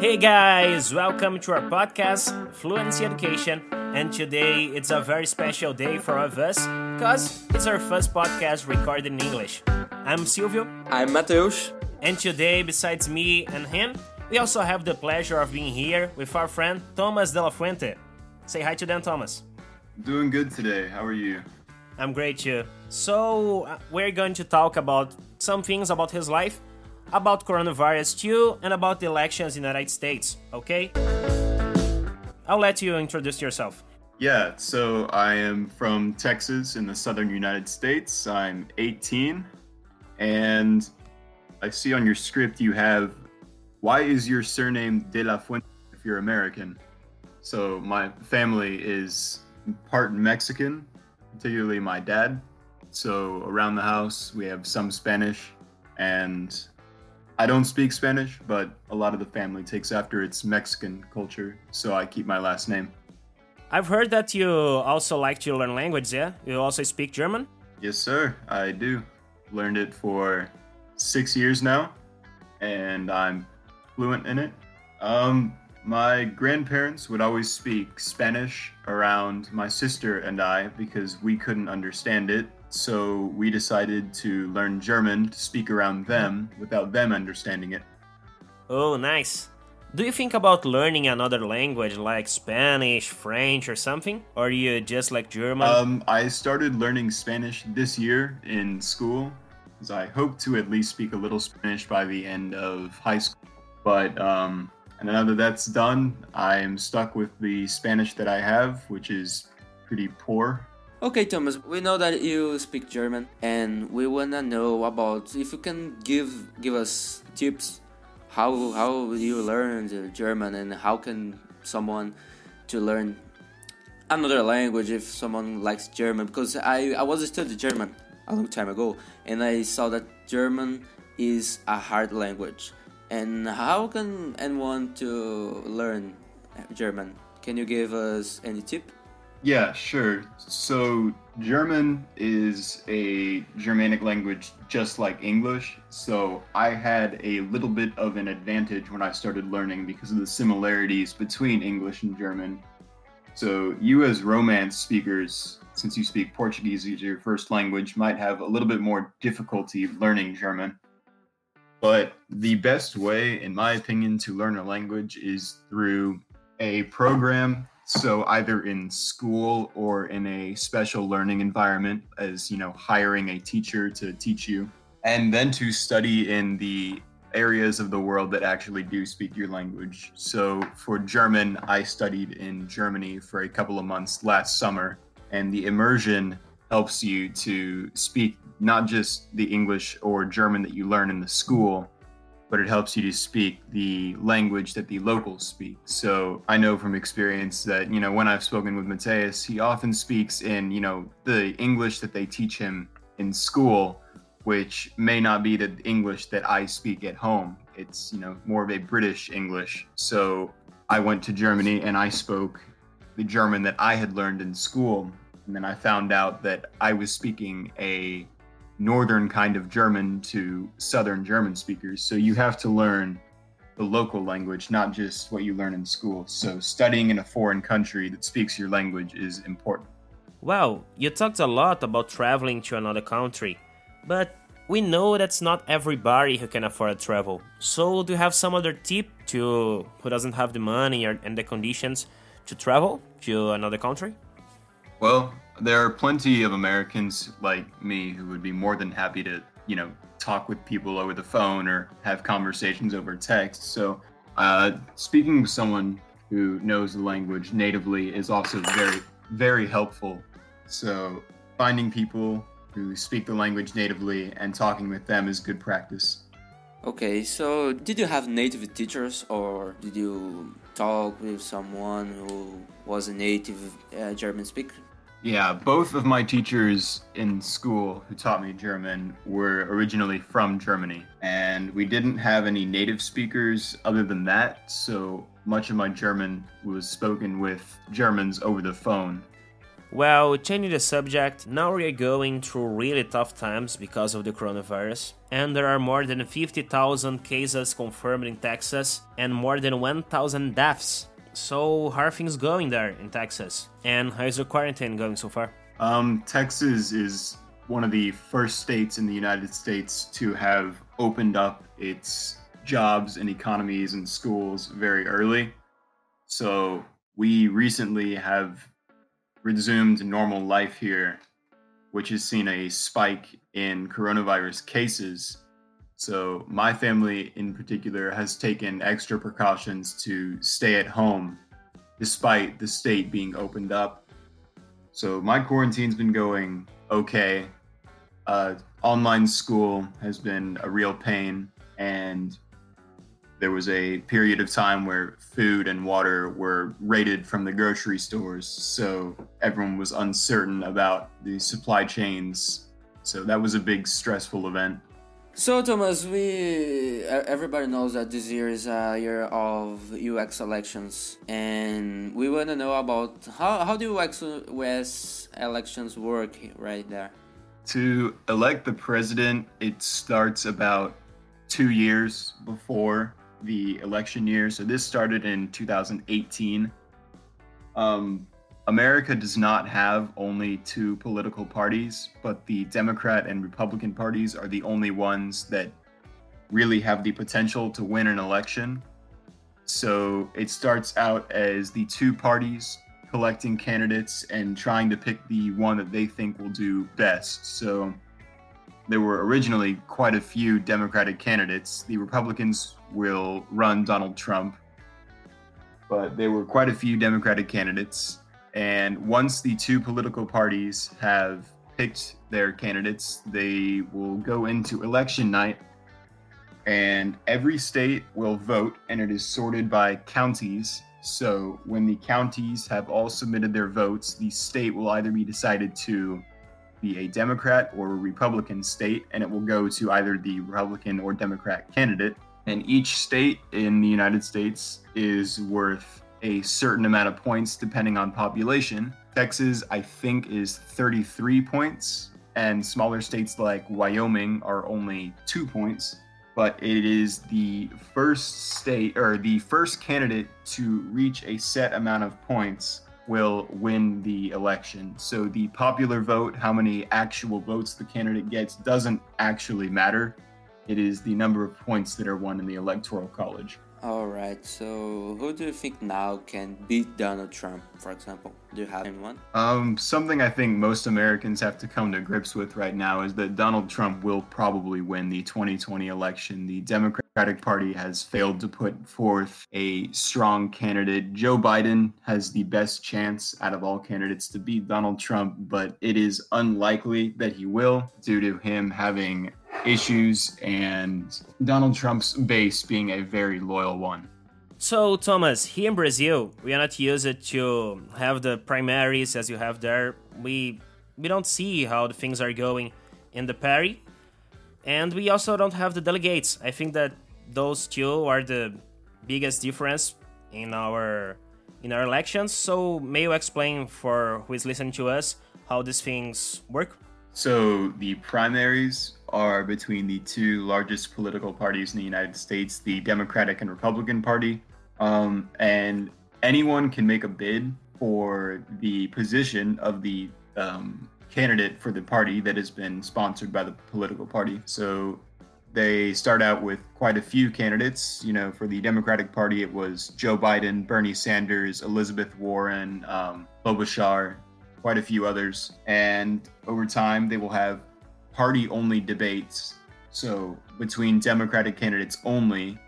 Hey guys, welcome to our podcast, Fluency Education. And today it's a very special day for all of us because it's our first podcast recorded in English. I'm Silvio, I'm Mateus. and today, besides me and him, we also have the pleasure of being here with our friend Thomas De La Fuente. Say hi to them, Thomas. Doing good today. How are you? I'm great too. So, uh, we're going to talk about some things about his life, about coronavirus too, and about the elections in the United States, okay? I'll let you introduce yourself. Yeah, so I am from Texas in the southern United States. I'm 18, and I see on your script you have why is your surname De La Fuente if you're American? So my family is part Mexican, particularly my dad. So around the house we have some Spanish, and I don't speak Spanish, but a lot of the family takes after its Mexican culture, so I keep my last name. I've heard that you also like to learn language, yeah? You also speak German? Yes, sir. I do. Learned it for six years now, and I'm fluent in it. Um, my grandparents would always speak Spanish around my sister and I because we couldn't understand it. So we decided to learn German to speak around them without them understanding it. Oh, nice. Do you think about learning another language like Spanish, French, or something? Or you just like German? Um, I started learning Spanish this year in school because I hope to at least speak a little Spanish by the end of high school. But um, and now that that's done, I am stuck with the Spanish that I have, which is pretty poor. Okay, Thomas, we know that you speak German, and we wanna know about if you can give give us tips how how you learn the German and how can someone to learn another language if someone likes German? Because I I was studying German a long time ago and I saw that German is a hard language. And how can anyone to learn German? Can you give us any tip Yeah, sure. So German is a Germanic language just like English. So I had a little bit of an advantage when I started learning because of the similarities between English and German. So you as Romance speakers, since you speak Portuguese as your first language, might have a little bit more difficulty learning German. But the best way, in my opinion, to learn a language is through a program so either in school or in a special learning environment as you know hiring a teacher to teach you. And then to study in the areas of the world that actually do speak your language. So for german i studied in germany for a couple of months last summer. And the immersion helps you to speak not just the english or german that you learn in the school but it helps you to speak the language that the locals speak. So I know from experience that, you know, when I've spoken with Mateus, he often speaks in, you know, the English that they teach him in school, which may not be the English that I speak at home. It's, you know, more of a British English. So I went to Germany and I spoke the German that I had learned in school. And then I found out that I was speaking a northern kind of German to southern German speakers. So you have to learn the local language, not just what you learn in school. So studying in a foreign country that speaks your language is important. Well, you talked a lot about traveling to another country, but we know that's not everybody who can afford travel. So, do you have some other tip to who doesn't have the money or, and the conditions to travel to another country? Well, there are plenty of Americans like me who would be more than happy to, you know, talk with people over the phone or have conversations over text. So, uh, speaking with someone who knows the language natively is also very, very helpful. So, finding people who speak the language natively and talking with them is good practice. Okay, so did you have native teachers or did you talk with someone who was a native uh, German speaker? Yeah, both of my teachers in school who taught me German were originally from Germany, and we didn't have any native speakers other than that, so much of my German was spoken with Germans over the phone. Well, changing the subject, now we are going through really tough times because of the coronavirus, and there are more than 50,000 cases confirmed in Texas and more than 1,000 deaths. So, how are things going there in Texas? And how is the quarantine going so far? Um, Texas is one of the first states in the United States to have opened up its jobs and economies and schools very early. So, we recently have resumed normal life here, which has seen a spike in coronavirus cases. So, my family in particular has taken extra precautions to stay at home despite the state being opened up. So, my quarantine's been going okay. Uh, online school has been a real pain, and there was a period of time where food and water were raided from the grocery stores. So everyone was uncertain about the supply chains. So that was a big stressful event. So Thomas, we everybody knows that this year is a year of UX elections, and we want to know about how how do UX US elections work right there. To elect the president, it starts about two years before the election year. So this started in 2018. Um, America does not have only two political parties, but the Democrat and Republican parties are the only ones that really have the potential to win an election. So it starts out as the two parties collecting candidates and trying to pick the one that they think will do best. So there were originally quite a few Democratic candidates. The Republicans will run Donald Trump, but there were quite a few Democratic candidates. And once the two political parties have picked their candidates, they will go into election night, and every state will vote, and it is sorted by counties. So when the counties have all submitted their votes, the state will either be decided to be a Democrat or a Republican state, and it will go to either the Republican or Democrat candidate. And each state in the United States is worth a certain amount of points depending on population. Texas, I think, is 33 points, and smaller states like Wyoming are only two points. But it is the first state or the first candidate to reach a set amount of points will win the election. So the popular vote, how many actual votes the candidate gets, doesn't actually matter. It is the number of points that are won in the electoral college. All right. So, who do you think now can beat Donald Trump, for example? Do you have anyone? Um, something I think most Americans have to come to grips with right now is that Donald Trump will probably win the 2020 election. The Democratic Party has failed to put forth a strong candidate. Joe Biden has the best chance out of all candidates to beat Donald Trump, but it is unlikely that he will due to him having issues and Donald Trump's base being a very loyal one. So, Thomas, here in Brazil, we are not used to have the primaries as you have there. We we don't see how the things are going in the party, and we also don't have the delegates. I think that those two are the biggest difference in our in our elections. So, may you explain for who is listening to us how these things work? So, the primaries are between the two largest political parties in the United States, the Democratic and Republican Party. Um, and anyone can make a bid for the position of the um, candidate for the party that has been sponsored by the political party. So they start out with quite a few candidates. You know, for the Democratic Party, it was Joe Biden, Bernie Sanders, Elizabeth Warren, um, Klobuchar, quite a few others. And over time, they will have party only debates. So between Democratic candidates only,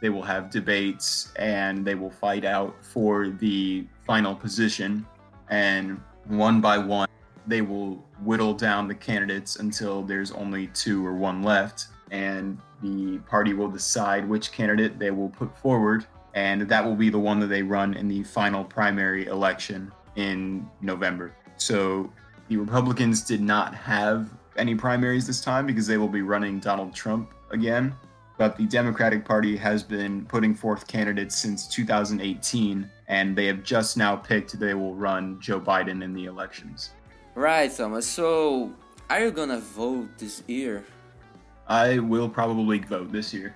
they will have debates and they will fight out for the final position. And one by one, they will whittle down the candidates until there's only two or one left. And the party will decide which candidate they will put forward. And that will be the one that they run in the final primary election in November. So the Republicans did not have any primaries this time because they will be running Donald Trump again. but the Democratic Party has been putting forth candidates since 2018, and they have just now picked they will run Joe Biden in the elections. Right, Thomas. So, are you gonna vote this year? I will probably vote this year.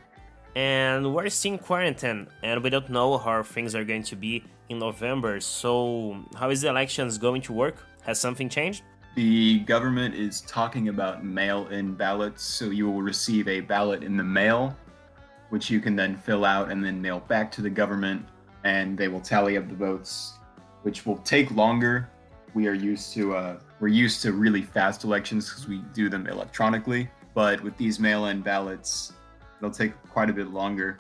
And we're still in quarantine, and we don't know how things are going to be in November. So, how is the elections going to work? Has something changed? The government is talking about mail in ballots, so you will receive a ballot in the mail, which you can then fill out and then mail back to the government, and they will tally up the votes, which will take longer. We are used to uh, we're used to really fast elections because we do them electronically, but with these mail-in ballots, it'll take quite a bit longer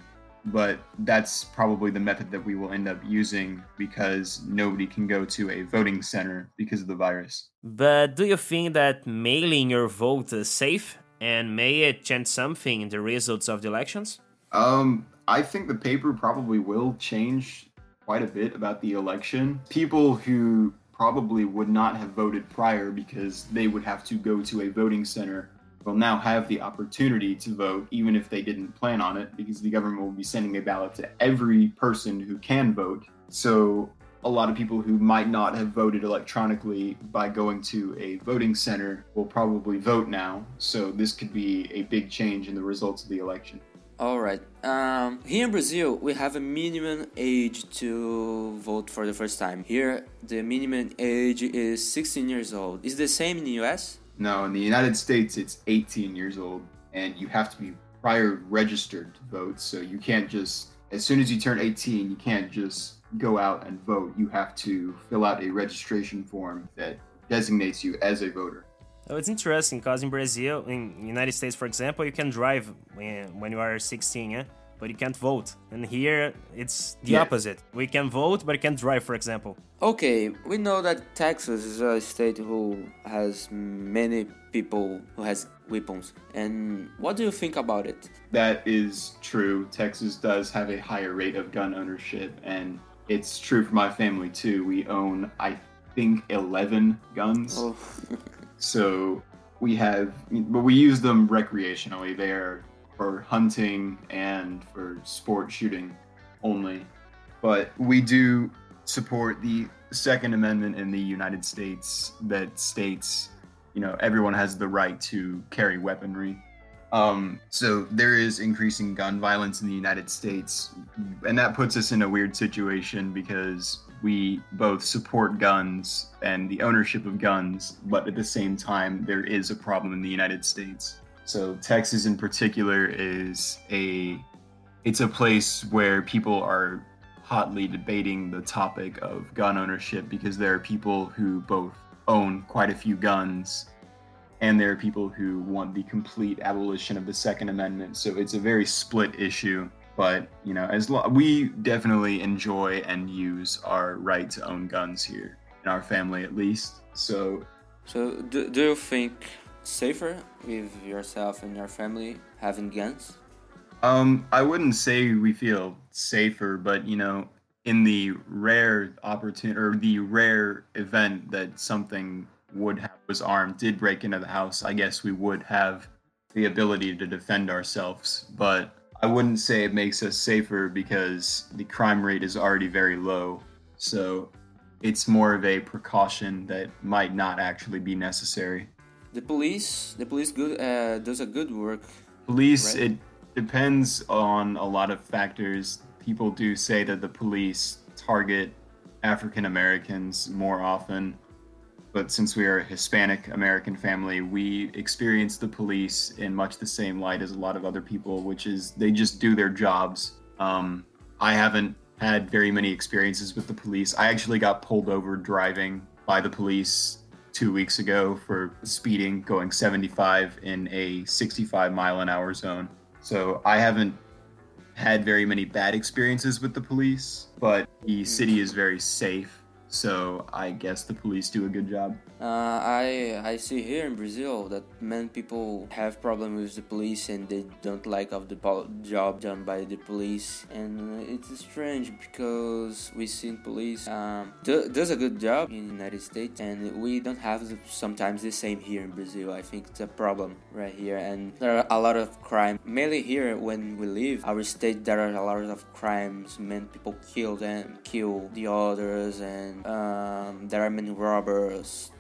but that's probably the method that we will end up using because nobody can go to a voting center because of the virus. But do you think that mailing your vote is safe and may it change something in the results of the elections? Um, I think the paper probably will change quite a bit about the election. People who probably would not have voted prior because they would have to go to a voting center will now have the opportunity to vote, even if they didn't plan on it, because the government will be sending a ballot to every person who can vote. So a lot of people who might not have voted electronically by going to a voting center will probably vote now. So this could be a big change in the results of the election. All right. Um, here in Brazil, we have a minimum age to vote for the first time. Here, the minimum age is 16 years old. Is the same in the US? No, in the United States, it's 18 years old, and you have to be prior registered to vote. So you can't just, as soon as you turn 18, you can't just go out and vote. You have to fill out a registration form that designates you as a voter. Oh, it's interesting because in Brazil, in United States, for example, you can drive when, when you are 16, yeah? But you can't vote. And here it's the yeah. opposite. We can vote, but you can't drive, for example. Okay, we know that Texas is a state who has many people who has weapons. And what do you think about it? That is true. Texas does have a higher rate of gun ownership, and it's true for my family too. We own, I think, 11 guns. Oh. so we have, but we use them recreationally. They are for hunting and for sport shooting only. But we do support the Second Amendment in the United States that states, you know, everyone has the right to carry weaponry. Um, so there is increasing gun violence in the United States, and that puts us in a weird situation because we both support guns and the ownership of guns, but at the same time, there is a problem in the United States. So Texas in particular is a it's a place where people are hotly debating the topic of gun ownership because there are people who both own quite a few guns and there are people who want the complete abolition of the second amendment. So it's a very split issue but you know as lo- we definitely enjoy and use our right to own guns here in our family at least. So so do, do you think safer with yourself and your family having guns? Um, I wouldn't say we feel safer, but you know, in the rare opportunity or the rare event that something would have was armed did break into the house, I guess we would have the ability to defend ourselves. But I wouldn't say it makes us safer because the crime rate is already very low. So it's more of a precaution that might not actually be necessary. The police, the police good uh, does a good work. Police, right? it depends on a lot of factors. People do say that the police target African Americans more often, but since we are a Hispanic American family, we experience the police in much the same light as a lot of other people, which is they just do their jobs. Um, I haven't had very many experiences with the police. I actually got pulled over driving by the police two weeks ago for speeding, going 75 in a 65 mile an hour zone. So I haven't had very many bad experiences with the police, but the mm. city is very safe. So I guess the police do a good job. Uh, I I see here in Brazil that many people have problem with the police and they don't like of the job done by the police and it's strange because we see police um, do, does a good job in the United States and we don't have the, sometimes the same here in Brazil. I think it's a problem right here and there are a lot of crime mainly here when we live our state there are a lot of crimes many people kill them kill the others and um, there are many robbers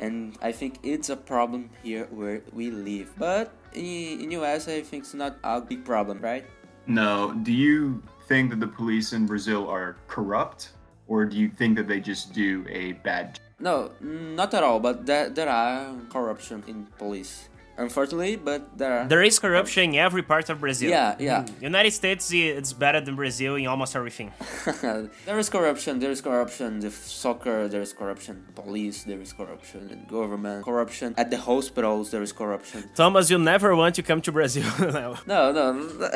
and I think it's a problem here where we live. But in, in US, I think it's not a big problem, right? No. Do you think that the police in Brazil are corrupt, or do you think that they just do a bad? No, not at all. But there, there are corruption in police unfortunately, but there are. There is corruption in every part of Brazil. Yeah, yeah. Mm. United States, it's better than Brazil in almost everything. there is corruption. There is corruption. The soccer, there is corruption. Police, there is corruption. And government, corruption. At the hospitals, there is corruption. Thomas, you never want to come to Brazil. no, no.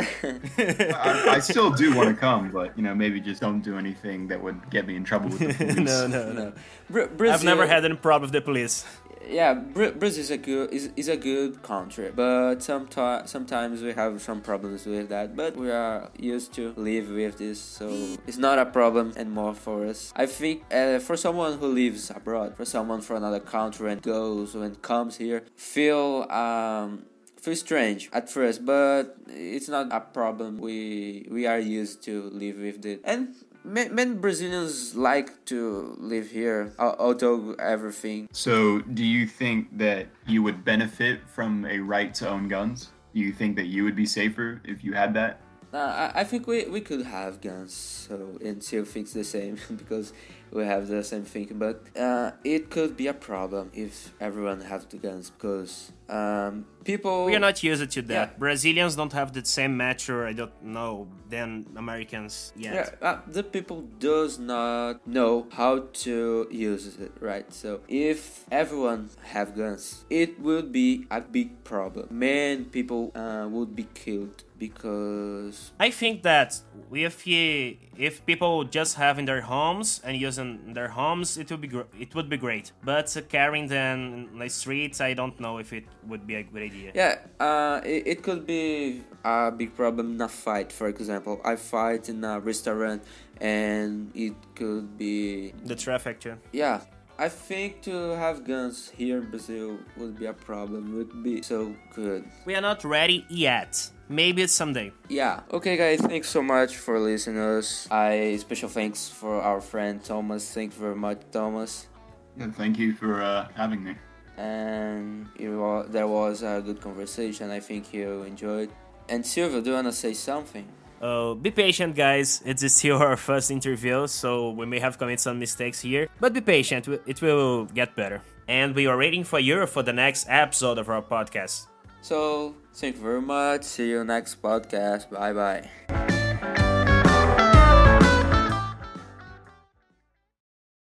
I, I, still do want to come, but you know, maybe just don't do anything that would get me in trouble with the police. no, no, no. Br- Brazil, I've never had any problem with the police yeah, Brazil is a good is, is a good country, but sometimes sometimes we have some problems with that. But we are used to live with this, so it's not a problem anymore for us. I think uh, for someone who lives abroad, for someone from another country and goes and comes here, feel um feel strange at first, but it's not a problem. We we are used to live with it, and many Brazilians like to live here, although everything. So, do you think that you would benefit from a right to own guns? Do you think that you would be safer if you had that? Uh, I, I think we, we could have guns, so and still fix the same because we have the same thing. But uh, it could be a problem if everyone has the guns because um, people. We are not used to that. Yeah. Brazilians don't have the same mature, I don't know, than Americans yet. Yeah, uh, the people does not know how to use it, right? So if everyone have guns, it would be a big problem. Many people uh, would be killed because I think that if he, if people just have in their homes and using their homes, it would be it would be great. But uh, carrying them in the streets, I don't know if it would be a good idea. Yeah, uh, it, it could be a big problem in a fight. For example, I fight in a restaurant, and it could be the traffic too. Yeah, I think to have guns here in Brazil would be a problem. Would be so good. We are not ready yet. Maybe it's someday. Yeah. Okay, guys. Thanks so much for listening us. I special thanks for our friend Thomas. Thank you very much, Thomas. Yeah, thank you for uh, having me. And was, there was a good conversation. I think you enjoyed. And Silvio, do you wanna say something? Uh, be patient, guys. It's still our first interview, so we may have committed some mistakes here. But be patient, it will get better. And we are waiting for you for the next episode of our podcast. So, thank you very much. See you next podcast. Bye bye.